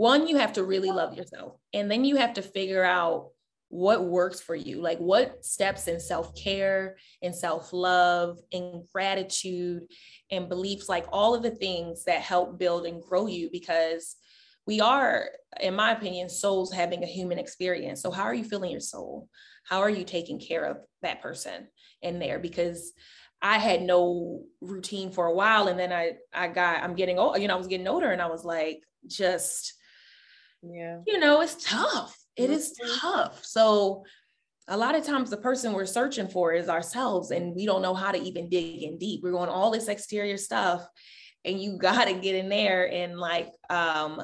one, you have to really love yourself. And then you have to figure out what works for you. Like what steps in self-care and self-love and gratitude and beliefs like all of the things that help build and grow you because we are in my opinion souls having a human experience. So how are you feeling your soul? How are you taking care of that person in there? Because i had no routine for a while and then i i got i'm getting old you know i was getting older and i was like just yeah you know it's tough it is mm-hmm. tough. So a lot of times the person we're searching for is ourselves and we don't know how to even dig in deep. We're going all this exterior stuff and you got to get in there and like um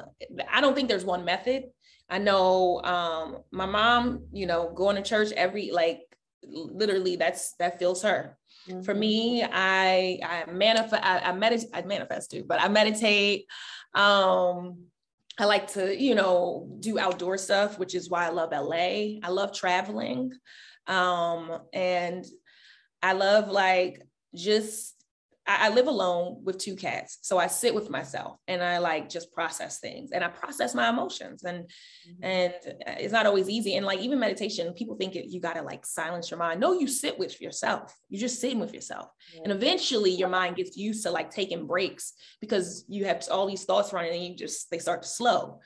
I don't think there's one method. I know um my mom, you know, going to church every like literally that's that fills her. Mm-hmm. For me, I I manifest I, I meditate I manifest too, but I meditate um I like to, you know, do outdoor stuff, which is why I love LA. I love traveling. Um, and I love like just I, I live alone with two cats. So I sit with myself and I like just process things and I process my emotions. And mm-hmm. and it's not always easy. And like even meditation, people think it, you gotta like silence your mind. No, you sit with yourself. You're just sitting with yourself. Yeah. And eventually your mind gets used to like taking breaks because you have all these thoughts running and you just they start to slow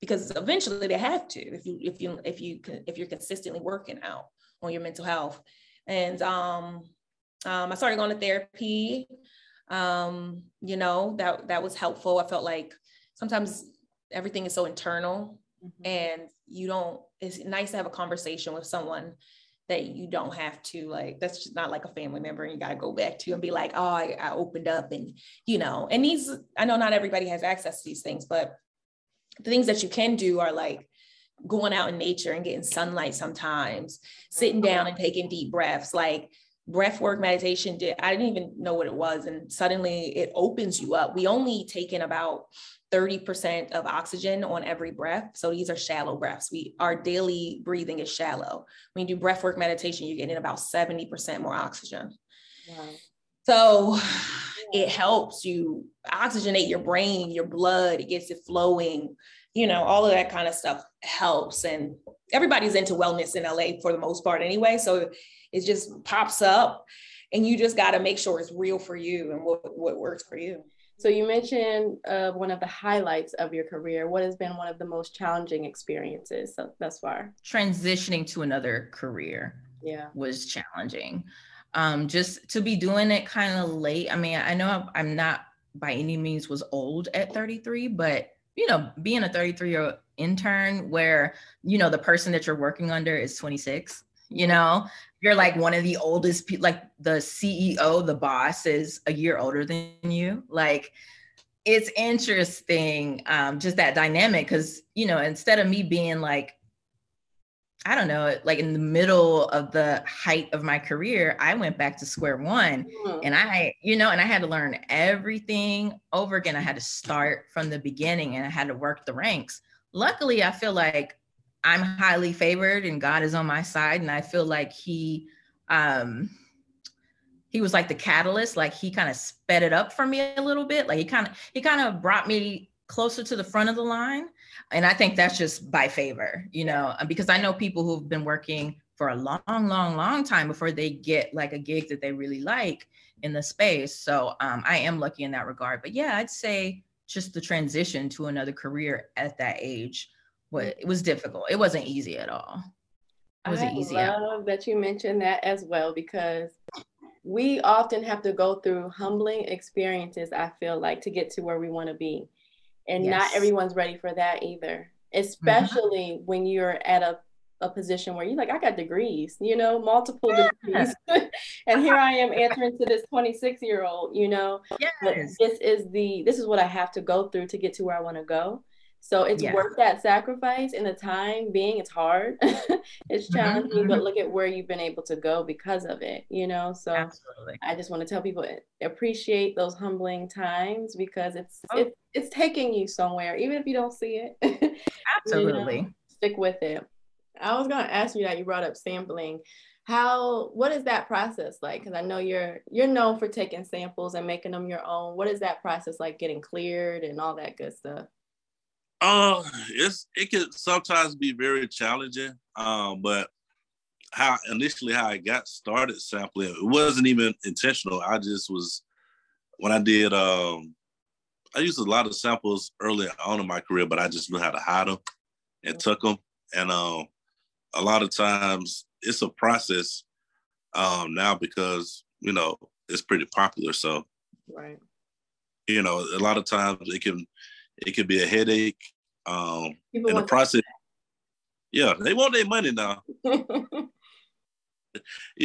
because eventually they have to if you if you if you if you're consistently working out on your mental health and um um, I started going to therapy. Um, you know, that that was helpful. I felt like sometimes everything is so internal mm-hmm. and you don't, it's nice to have a conversation with someone that you don't have to like that's just not like a family member and you got to go back to and be like oh I, I, opened up and you know and these i know not everybody has access to these things but the things that you can do are like going out in nature and getting sunlight sometimes sitting down and taking deep breaths like breath work meditation did i didn't even know what it was and suddenly it opens you up. We only take in about 30% of oxygen on every breath so these are shallow breaths. We our daily breathing is shallow. When you do breath work meditation you're getting about 70% more oxygen. So it helps you oxygenate your brain your blood it gets it flowing you know all of that kind of stuff helps and everybody's into wellness in la for the most part anyway so it just pops up and you just got to make sure it's real for you and what, what works for you. So you mentioned uh, one of the highlights of your career. What has been one of the most challenging experiences so, thus far? Transitioning to another career yeah. was challenging. Um, just to be doing it kind of late. I mean, I know I'm not by any means was old at 33, but you know, being a 33 year old intern where, you know, the person that you're working under is 26 you know you're like one of the oldest people like the ceo the boss is a year older than you like it's interesting um just that dynamic because you know instead of me being like I don't know, like in the middle of the height of my career, I went back to square one mm-hmm. and I, you know, and I had to learn everything over again. I had to start from the beginning and I had to work the ranks. Luckily, I feel like I'm highly favored and God is on my side. And I feel like he um he was like the catalyst, like he kind of sped it up for me a little bit. Like he kind of he kind of brought me closer to the front of the line. And I think that's just by favor, you know, because I know people who've been working for a long, long, long time before they get like a gig that they really like in the space. So um, I am lucky in that regard. But yeah, I'd say just the transition to another career at that age but it was difficult. It wasn't easy at all. It wasn't I easy. I love that you mentioned that as well because we often have to go through humbling experiences, I feel like, to get to where we want to be. And yes. not everyone's ready for that either, especially mm-hmm. when you're at a, a position where you're like, I got degrees, you know, multiple degrees. and here I am answering to this 26 year old, you know, yes. this is the, this is what I have to go through to get to where I want to go. So it's yes. worth that sacrifice in the time being. It's hard, it's mm-hmm, challenging, mm-hmm. but look at where you've been able to go because of it, you know? So Absolutely. I just want to tell people appreciate those humbling times because it's oh. it's it's taking you somewhere, even if you don't see it. Absolutely. you know, stick with it. I was gonna ask you that you brought up sampling. How what is that process like? Because I know you're you're known for taking samples and making them your own. What is that process like getting cleared and all that good stuff? Uh, it's it can sometimes be very challenging. Um, but how initially how I got started sampling, it wasn't even intentional. I just was when I did um I used a lot of samples early on in my career, but I just knew how to hide them and took them. And um a lot of times it's a process um now because you know it's pretty popular. So right. You know, a lot of times it can it could be a headache. Um, People in the process. Yeah, they want their money now. you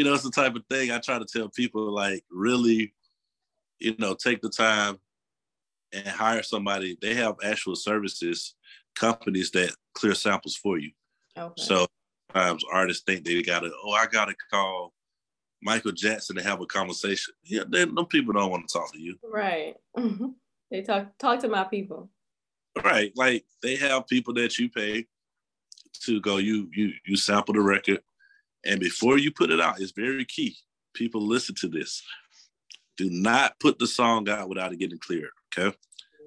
know, it's the type of thing I try to tell people like really, you know, take the time and hire somebody. They have actual services, companies that clear samples for you. Okay. So sometimes artists think they gotta, oh, I gotta call Michael Jackson to have a conversation. Yeah, they, them people don't want to talk to you. Right. they talk talk to my people. Right. Like they have people that you pay to go, you you you sample the record. And before you put it out, it's very key. People listen to this. Do not put the song out without it getting cleared. Okay.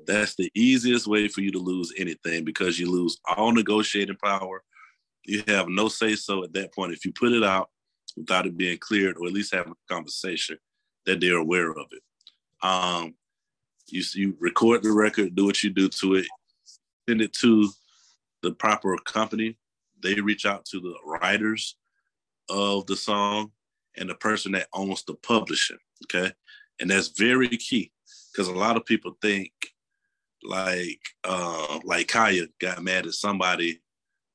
That's the easiest way for you to lose anything because you lose all negotiating power. You have no say so at that point. If you put it out without it being cleared or at least have a conversation that they're aware of it. Um, you you record the record, do what you do to it, send it to the proper company. They reach out to the writers of the song and the person that owns the publishing. Okay, and that's very key because a lot of people think like uh, like Khia got mad at somebody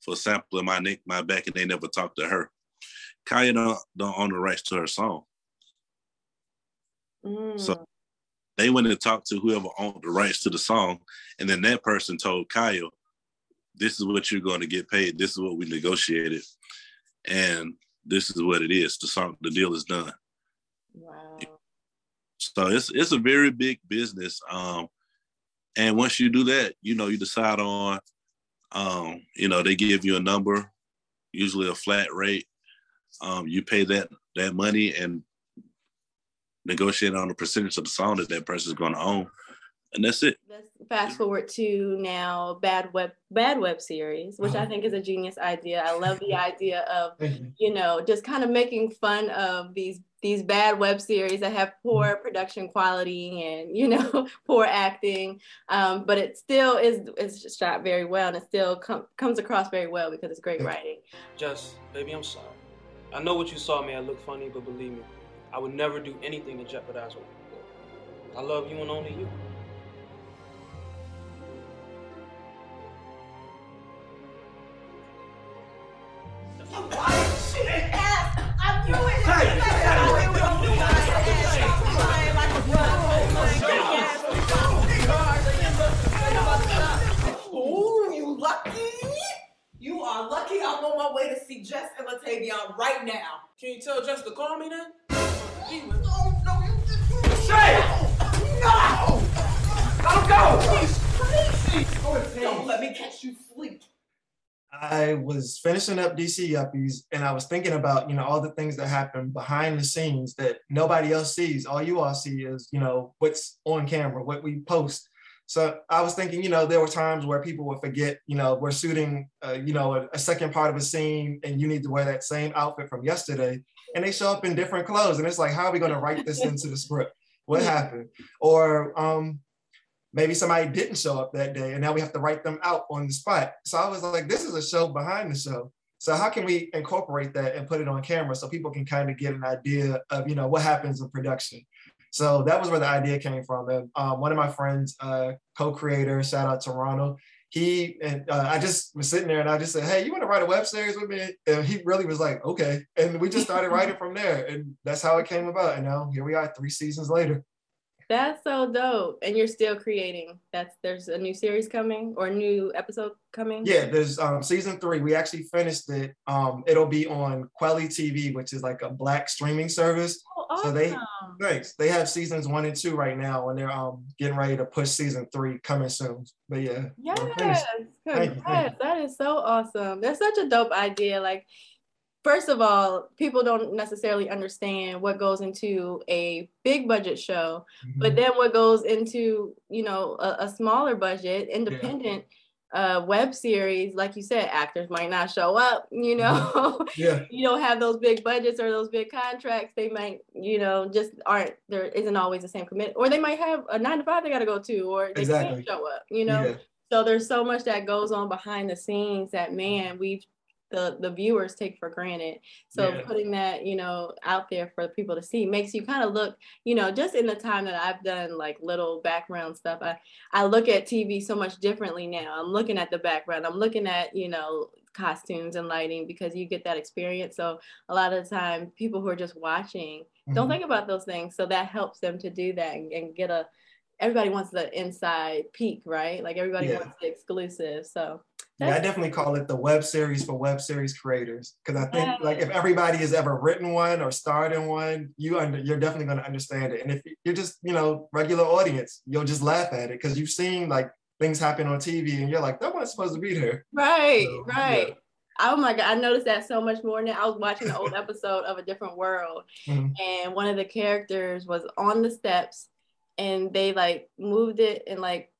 for sampling my neck, my back, and they never talked to her. Khia don't, don't own the rights to her song. Mm. So they went and talked to whoever owned the rights to the song, and then that person told Kyle, "This is what you're going to get paid. This is what we negotiated, and this is what it is. The song, the deal is done." Wow. So it's it's a very big business. Um, and once you do that, you know, you decide on, um, you know, they give you a number, usually a flat rate. Um, you pay that that money, and negotiate on the percentage of the song that that person is going to own, and that's it. Let's fast forward to now bad web bad web series, which I uh-huh. think is a genius idea. I love the idea of you know just kind of making fun of these these bad web series that have poor mm-hmm. production quality and you know poor acting um, but it still is is shot very well and it still com- comes across very well because it's great writing just baby i'm sorry i know what you saw me i look funny but believe me I would never do anything to jeopardize what we built. I love you and only you. Ooh, you lucky? You are lucky I'm on my way to see Jess and Latavion right now. Can you tell Jess to call me then? Shay! No! Let him go! He's crazy! Don't let me catch you. I was finishing up DC Yuppies and I was thinking about, you know, all the things that happen behind the scenes that nobody else sees. All you all see is, you know, what's on camera, what we post. So I was thinking, you know, there were times where people would forget, you know, we're shooting, uh, you know, a, a, second part of a scene and you need to wear that same outfit from yesterday. And they show up in different clothes. And it's like, how are we going to write this into the script? What happened? Or um, maybe somebody didn't show up that day and now we have to write them out on the spot. So I was like, this is a show behind the show. So how can we incorporate that and put it on camera so people can kind of get an idea of, you know, what happens in production? So that was where the idea came from. And um, one of my friends, uh, co-creator, shout out to Ronald, he and uh, I just was sitting there and I just said, "Hey, you want to write a web series with me?" And he really was like, "Okay," and we just started writing from there, and that's how it came about. And now here we are, three seasons later. That's so dope. And you're still creating. That's there's a new series coming or a new episode coming. Yeah, there's um season three. We actually finished it. Um, it'll be on Kweli TV, which is like a black streaming service. Awesome. So they thanks. They have seasons one and two right now, and they're um getting ready to push season three coming soon. But yeah. Yes, yes, that is so awesome. That's such a dope idea. Like first of all, people don't necessarily understand what goes into a big budget show, mm-hmm. but then what goes into, you know, a, a smaller budget, independent uh, web series, like you said, actors might not show up, you know, Mm-hmm. yeah. you don't have those big budgets or those big contracts. They might, you know, just aren't, there isn't always the same commitment, or they might have a nine to five they got to go to, or they Exactly. can't show up, you know? Yeah. So there's so much that goes on behind the scenes that, man, we've, the, the viewers take for granted. So Yeah. putting that, you know, out there for people to see makes you kind of look, you know, just in the time that I've done like little background stuff, I, I look at TV so much differently now. I'm looking at the background. I'm looking at, you know, costumes and lighting because you get that experience. So a lot of the time people who are just watching don't Mhm. think about those things. So that helps them to do that and, and get a everybody wants the inside peek, right? Like everybody Yeah. wants the exclusive. So Yeah, I definitely call it the web series for web series creators because I think like if everybody has ever written one or starred in one, you under you're definitely going to understand it. And if you're just you know regular audience, you'll just laugh at it because you've seen like things happen on TV and you're like that wasn't supposed to be there. right, So, yeah. right. Oh my god, I noticed that so much more now. I was watching an old episode of a different world Mhm. and one of the characters was on the steps and they like moved it and like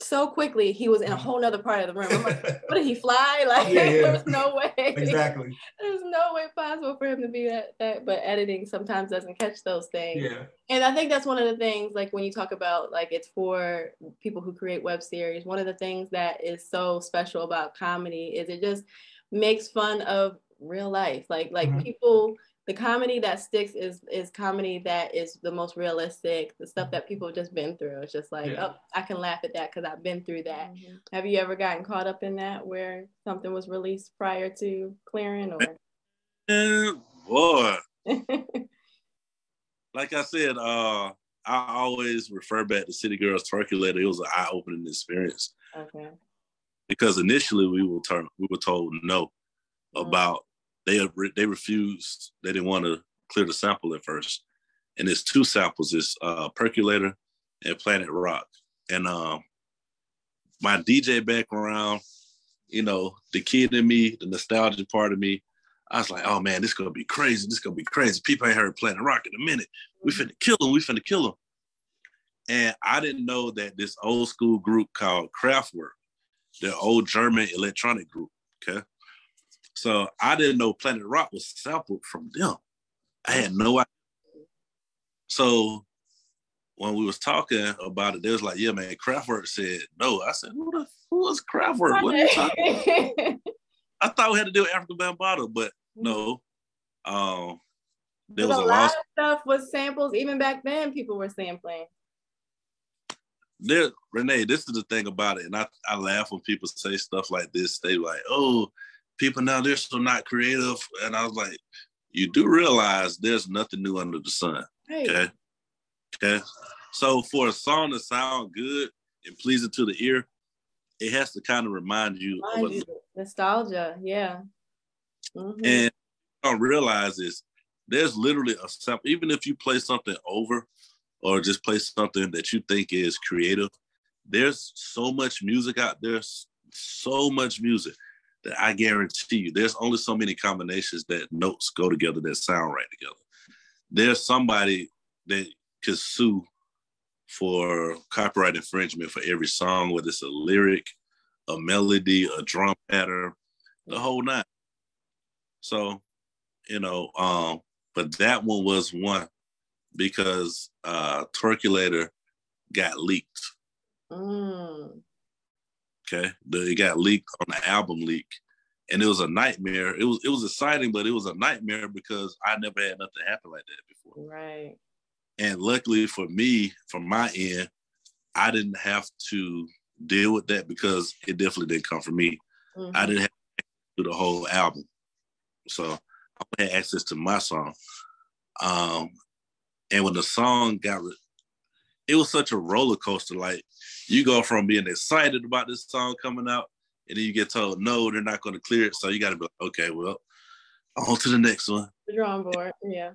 so quickly he was in a whole nother part of the room. I'm like, what did he fly? Like Yeah, yeah. there's no way. exactly. There's no way possible for him to be that, that but editing sometimes doesn't catch those things. Yeah. And I think that's one of the things, like when you talk about like it's for people who create web series, one of the things that is so special about comedy is it just makes fun of real life. Like like Mhm. people the comedy that sticks is is comedy that is the most realistic, the stuff that people have just been through. It's just like, Yeah. oh, I can laugh at that because I've been through that. Have you ever gotten caught up in that where something was released prior to clearing or And boy, like I said, uh, I always refer back to City Girls Twerkulator. It was an eye-opening experience okay. because initially we were told we were told no Mhm. about they they refused. They didn't want to clear the sample at first, and it's two samples. It's uh, Percolator and Planet Rock, and um, my DJ background, you know, the kid in me, the nostalgia part of me. I was like, oh man, this gonna be crazy. This gonna be crazy. People ain't heard Planet Rock in a minute. We finna kill them. We finna kill them. And I didn't know that this old school group called Kraftwerk, the old German electronic group. Okay. So I didn't know Planet Rock was sampled from them. I had no idea. So when we was talking about it, they was like, yeah, man, Kraftwerk said no. I said, who the who is Kraftwerk? What are you talking about? I thought we had to do Afrika Bambaataa, but no. Um, there was a a lot loss. of stuff was samples. Even back then, people were sampling. There, Renee, this is the thing about it, and I, I laugh when people say stuff like this. They like, oh, people now they're so not creative, and I was like, you do realize there's nothing new under the sun. Right. Okay. Okay. So for a song to sound good and pleasing to the ear, it has to kind of remind you Mind of you, nostalgia. Yeah. Mhm. And I realize is there's literally a sample, even if you play something over or just play something that you think is creative, there's so much music out there, so much music I guarantee you there's only so many combinations that notes go together that sound right together. There's somebody that could sue for copyright infringement for every song, whether it's a lyric, a melody, a drum pattern, the whole nine. So, you know, um, but that one was one because uh Twerkulator got leaked. Mm. Okay. The, it got leaked on the album leak. And it was a nightmare. It was it was exciting, but it was a nightmare because I never had nothing happen like that before. Right. And luckily for me, from my end, I didn't have to deal with that because it definitely didn't come from me. Mhm. I didn't have to do the whole album. So I had access to my song. Um, and when the song got, re- it was such a roller coaster. Like you go from being excited about this song coming out, and then you get told no, they're not going to clear it. So you got to be like, okay, well, on to the next one. The drawing board. Yeah.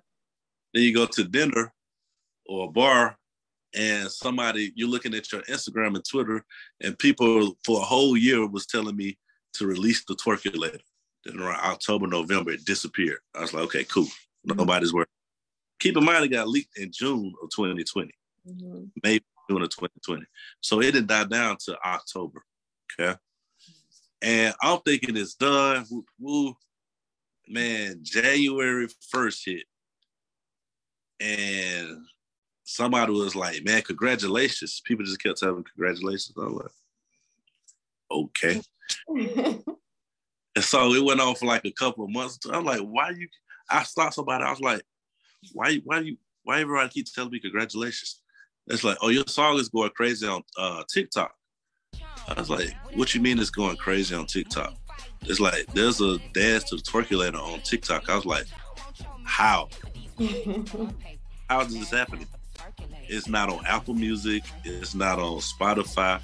Then you go to dinner or a bar, and somebody you're looking at your Instagram and Twitter, and people for a whole year was telling me to release the twerkulator. Then around October, November, it disappeared. I was like, okay, cool. Nobody's worried. Keep in mind, it got leaked in June of 2020, Mhm. maybe June of 2020. So it didn't die down to October. Okay. And I'm thinking it's done. Woo, woo. Man, January 1st hit. And somebody was like, man, congratulations. People just kept telling me congratulations. I was like, okay. and so it went on for like a couple of months. I'm like, why you I stopped somebody, I was like, why why you why everybody keep telling me congratulations? It's like, oh, your song is going crazy on uh, TikTok. I was like, what you mean it's going crazy on TikTok? It's like there's a dance to the twerkulator on TikTok. I was like, how? how is this happening? It's not on Apple Music. It's not on Spotify,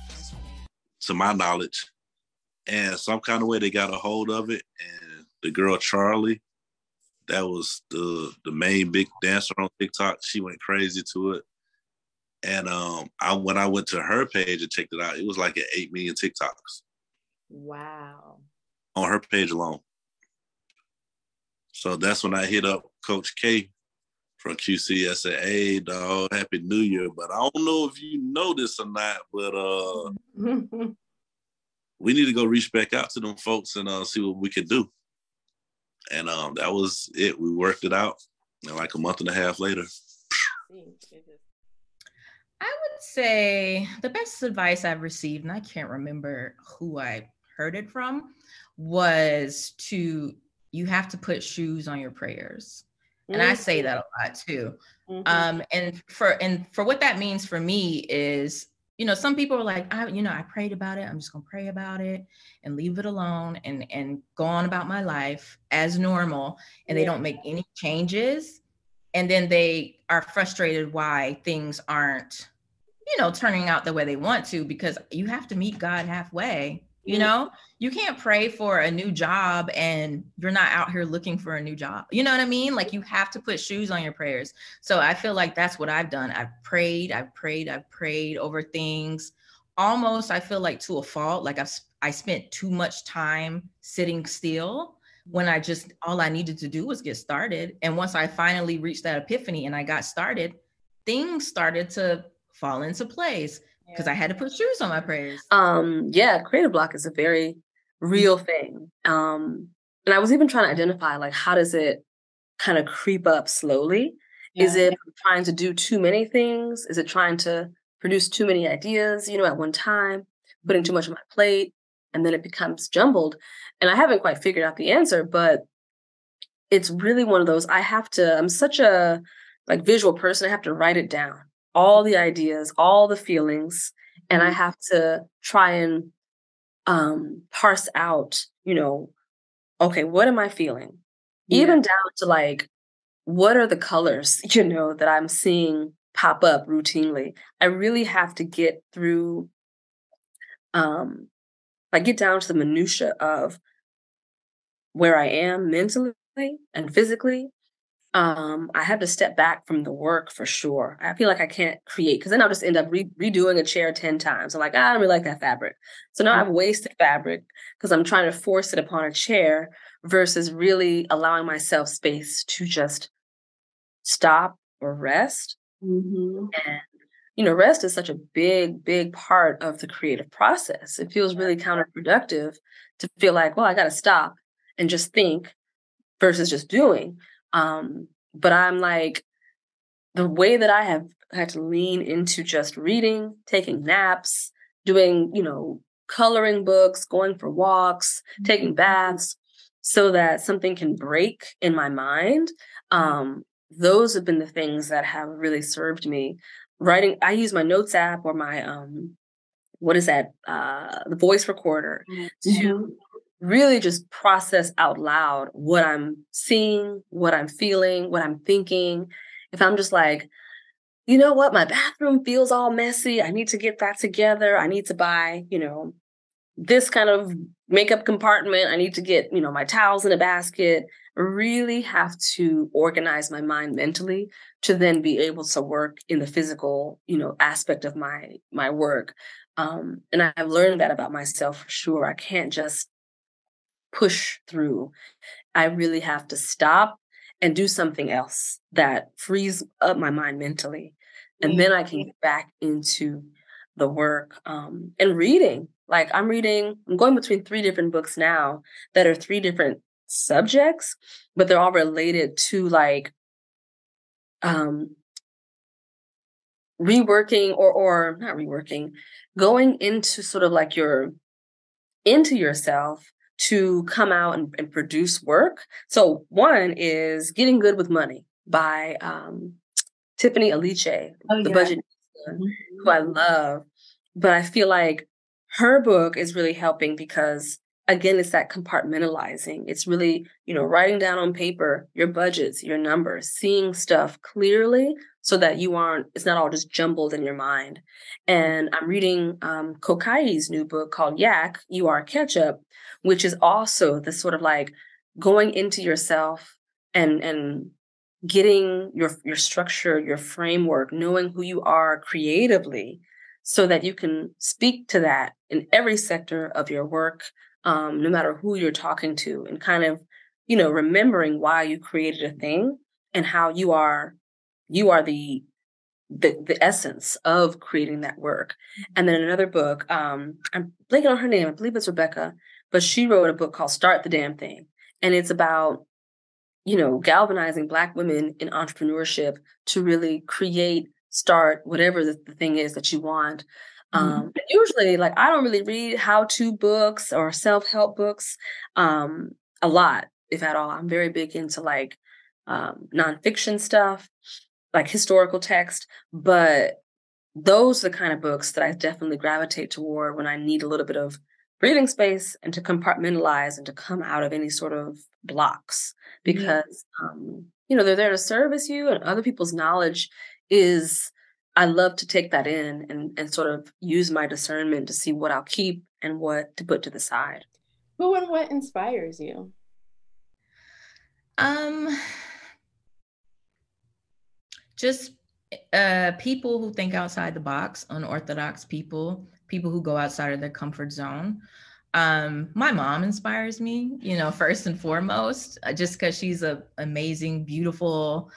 to my knowledge. And some kind of way they got a hold of it. And the girl Charlie, that was the the main big dancer on TikTok. She went crazy to it. And um, I when I went to her page and checked it out, it was like at eight million TikToks. Wow. On her page alone. So that's when I hit up Coach K from QC. I said, "Hey, dog, Happy New Year!" But I don't know if you know this or not, but uh, we need to go reach back out to them folks and uh, see what we can do. And um, that was it. We worked it out, and like a month and a half later. I would say the best advice I've received, and I can't remember who I heard it from, was to you have to put shoes on your prayers. And mm-hmm. I say that a lot too. Mm-hmm. Um, and for and for what that means for me is, you know, some people are like, I, you know, I prayed about it. I'm just gonna pray about it and leave it alone and and go on about my life as normal, and yeah. they don't make any changes and then they are frustrated why things aren't you know turning out the way they want to because you have to meet god halfway you mm-hmm. know? You can't pray for a new job and you're not out here looking for a new job you know what i mean? Like you have to put shoes on your prayers. So i feel like that's what i've done. I've prayed i've prayed i've prayed over things. Almost i feel like to a fault like i've i spent too much time sitting still when I just all I needed to do was get started. And once I finally reached that epiphany and I got started, things started to fall into place because yeah. I had to put shoes on my prayers. Um, yeah, creative block is a very real thing. Um, and I was even trying to identify like how does it kind of creep up slowly? Yeah. Is it trying to do too many things? Is it trying to produce too many ideas, you know, at one time, putting too much on my plate? And then it becomes jumbled. And I haven't quite figured out the answer, but it's really one of those I have to, I'm such a like visual person, I have to write it down. All the ideas, all the feelings, and I mm-hmm. have to try and um parse out, you know, okay, what am I feeling? Yeah. Even down to like what are the colors, you know, that I'm seeing pop up routinely. I really have to get through um I get down to the minutia of where I am mentally and physically, um, I have to step back from the work for sure. I feel like I can't create because then I'll just end up re- redoing a chair 10 times. I'm like, ah, I don't really like that fabric. So now I've wasted fabric because I'm trying to force it upon a chair versus really allowing myself space to just stop or rest mm-hmm. and you know, rest is such a big, big part of the creative process. It feels really counterproductive to feel like, well, I got to stop and just think versus just doing. Um, but I'm like, the way that I have had to lean into just reading, taking naps, doing, you know, coloring books, going for walks, taking mm-hmm. baths, so that something can break in my mind. Um, those have been the things that have really served me writing i use my notes app or my um what is that uh the voice recorder mm-hmm. to really just process out loud what i'm seeing what i'm feeling what i'm thinking. If i'm just like you know what? My bathroom feels all messy. I need to get that together. I need to buy you know this kind of makeup compartment. I need to get you know my towels in a basket. Really have to organize my mind mentally to then be able to work in the physical you know aspect of my my work um, and i've learned that about myself for sure. I can't just push through. I really have to stop and do something else that frees up my mind mentally and then i can get back into the work um, and reading. Like I'm reading, I'm going between three different books now that are three different subjects, but they're all related to like um reworking or or not reworking, going into sort of like your into yourself to come out and, and produce work. So one is Getting Good with Money by um, Tiffany Aliche, oh, the yeah. budget mm-hmm. who I love. But I feel like her book is really helping because again it's that compartmentalizing. It's really you know writing down on paper your budgets your numbers seeing stuff clearly so that you aren't it's not all just jumbled in your mind. And i'm reading um kokai's new book called yak you are ketchup which is also the sort of like going into yourself and and getting your your structure your framework knowing who you are creatively so that you can speak to that in every sector of your work um, no matter who you're talking to, and kind of, you know, remembering why you created a thing and how you are, you are the the the essence of creating that work. Mm-hmm. And then another book, um, I'm blanking on her name. I believe it's Rebecca, but she wrote a book called "Start the Damn Thing," and it's about you know galvanizing Black women in entrepreneurship to really create, start whatever the, the thing is that you want. Mm-hmm. Um, usually, like I don't really read how-to books or self-help books um, a lot, if at all. I'm very big into like um, nonfiction stuff, like historical text, but those are the kind of books that I definitely gravitate toward when I need a little bit of breathing space and to compartmentalize and to come out of any sort of blocks because um, you know they're there to service you and other people's knowledge is I love to take that in and, and sort of use my discernment to see what I'll keep and what to put to the side. Who and what inspires you? Um, just uh, people who think outside the box, unorthodox people, people who go outside of their comfort zone. Um, my mom inspires me, you know, first and foremost, uh, just because she's a amazing, beautiful,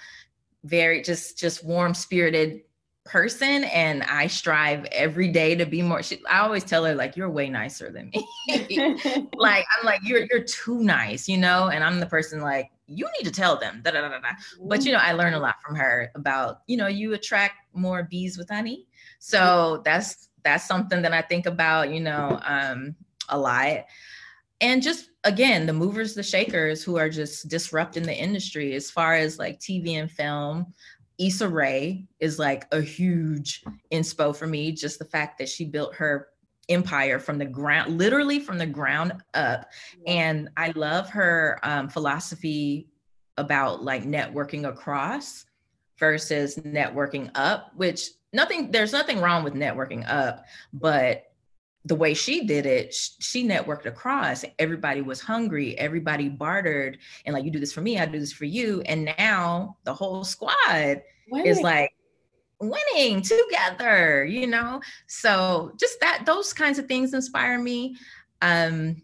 very just just warm spirited person and I strive every day to be more she, I always tell her like you're way nicer than me. like I'm like you're you're too nice, you know? And I'm the person like you need to tell them. Da, da, da, da. But you know, I learn a lot from her about, you know, you attract more bees with honey. So that's that's something that I think about, you know, um a lot. And just again, the movers, the shakers who are just disrupting the industry as far as like TV and film. Issa Rae is like a huge inspo for me. Just the fact that she built her empire from the ground, literally from the ground up. And I love her um, philosophy about like networking across versus networking up, which nothing, there's nothing wrong with networking up, but the way she did it, she networked across. Everybody was hungry. Everybody bartered, and like, you do this for me, I do this for you. And now the whole squad winning. is like winning together, you know? So just that, those kinds of things inspire me. Um,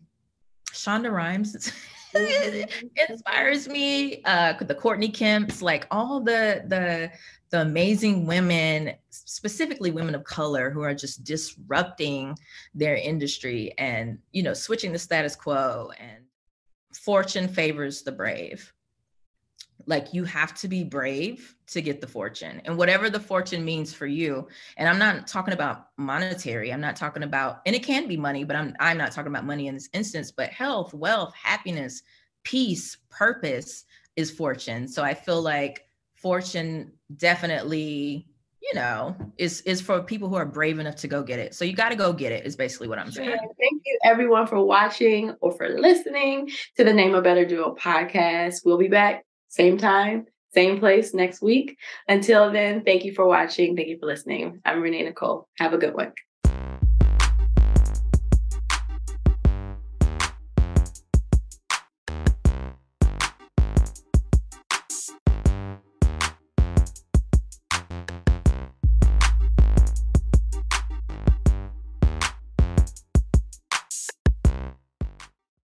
Shonda Rhimes mm-hmm. inspires me. Uh, the Courtney Kemps, like all the, the, the amazing women, specifically women of color, who are just disrupting their industry and you know switching the status quo. And fortune favors the brave. Like you have to be brave to get the fortune, and whatever the fortune means for you. And I'm not talking about monetary. I'm not talking about, and it can be money, but I'm I'm not talking about money in this instance. But health, wealth, happiness, peace, purpose is fortune. So I feel like fortune definitely you know is is for people who are brave enough to go get it. So you got to go get it is basically what i'm saying. Yeah, thank you everyone for watching or for listening to the name a better duo podcast. We'll be back same time same place next week. Until then thank you for watching. Thank you for listening. I'm renee nicole. Have a good one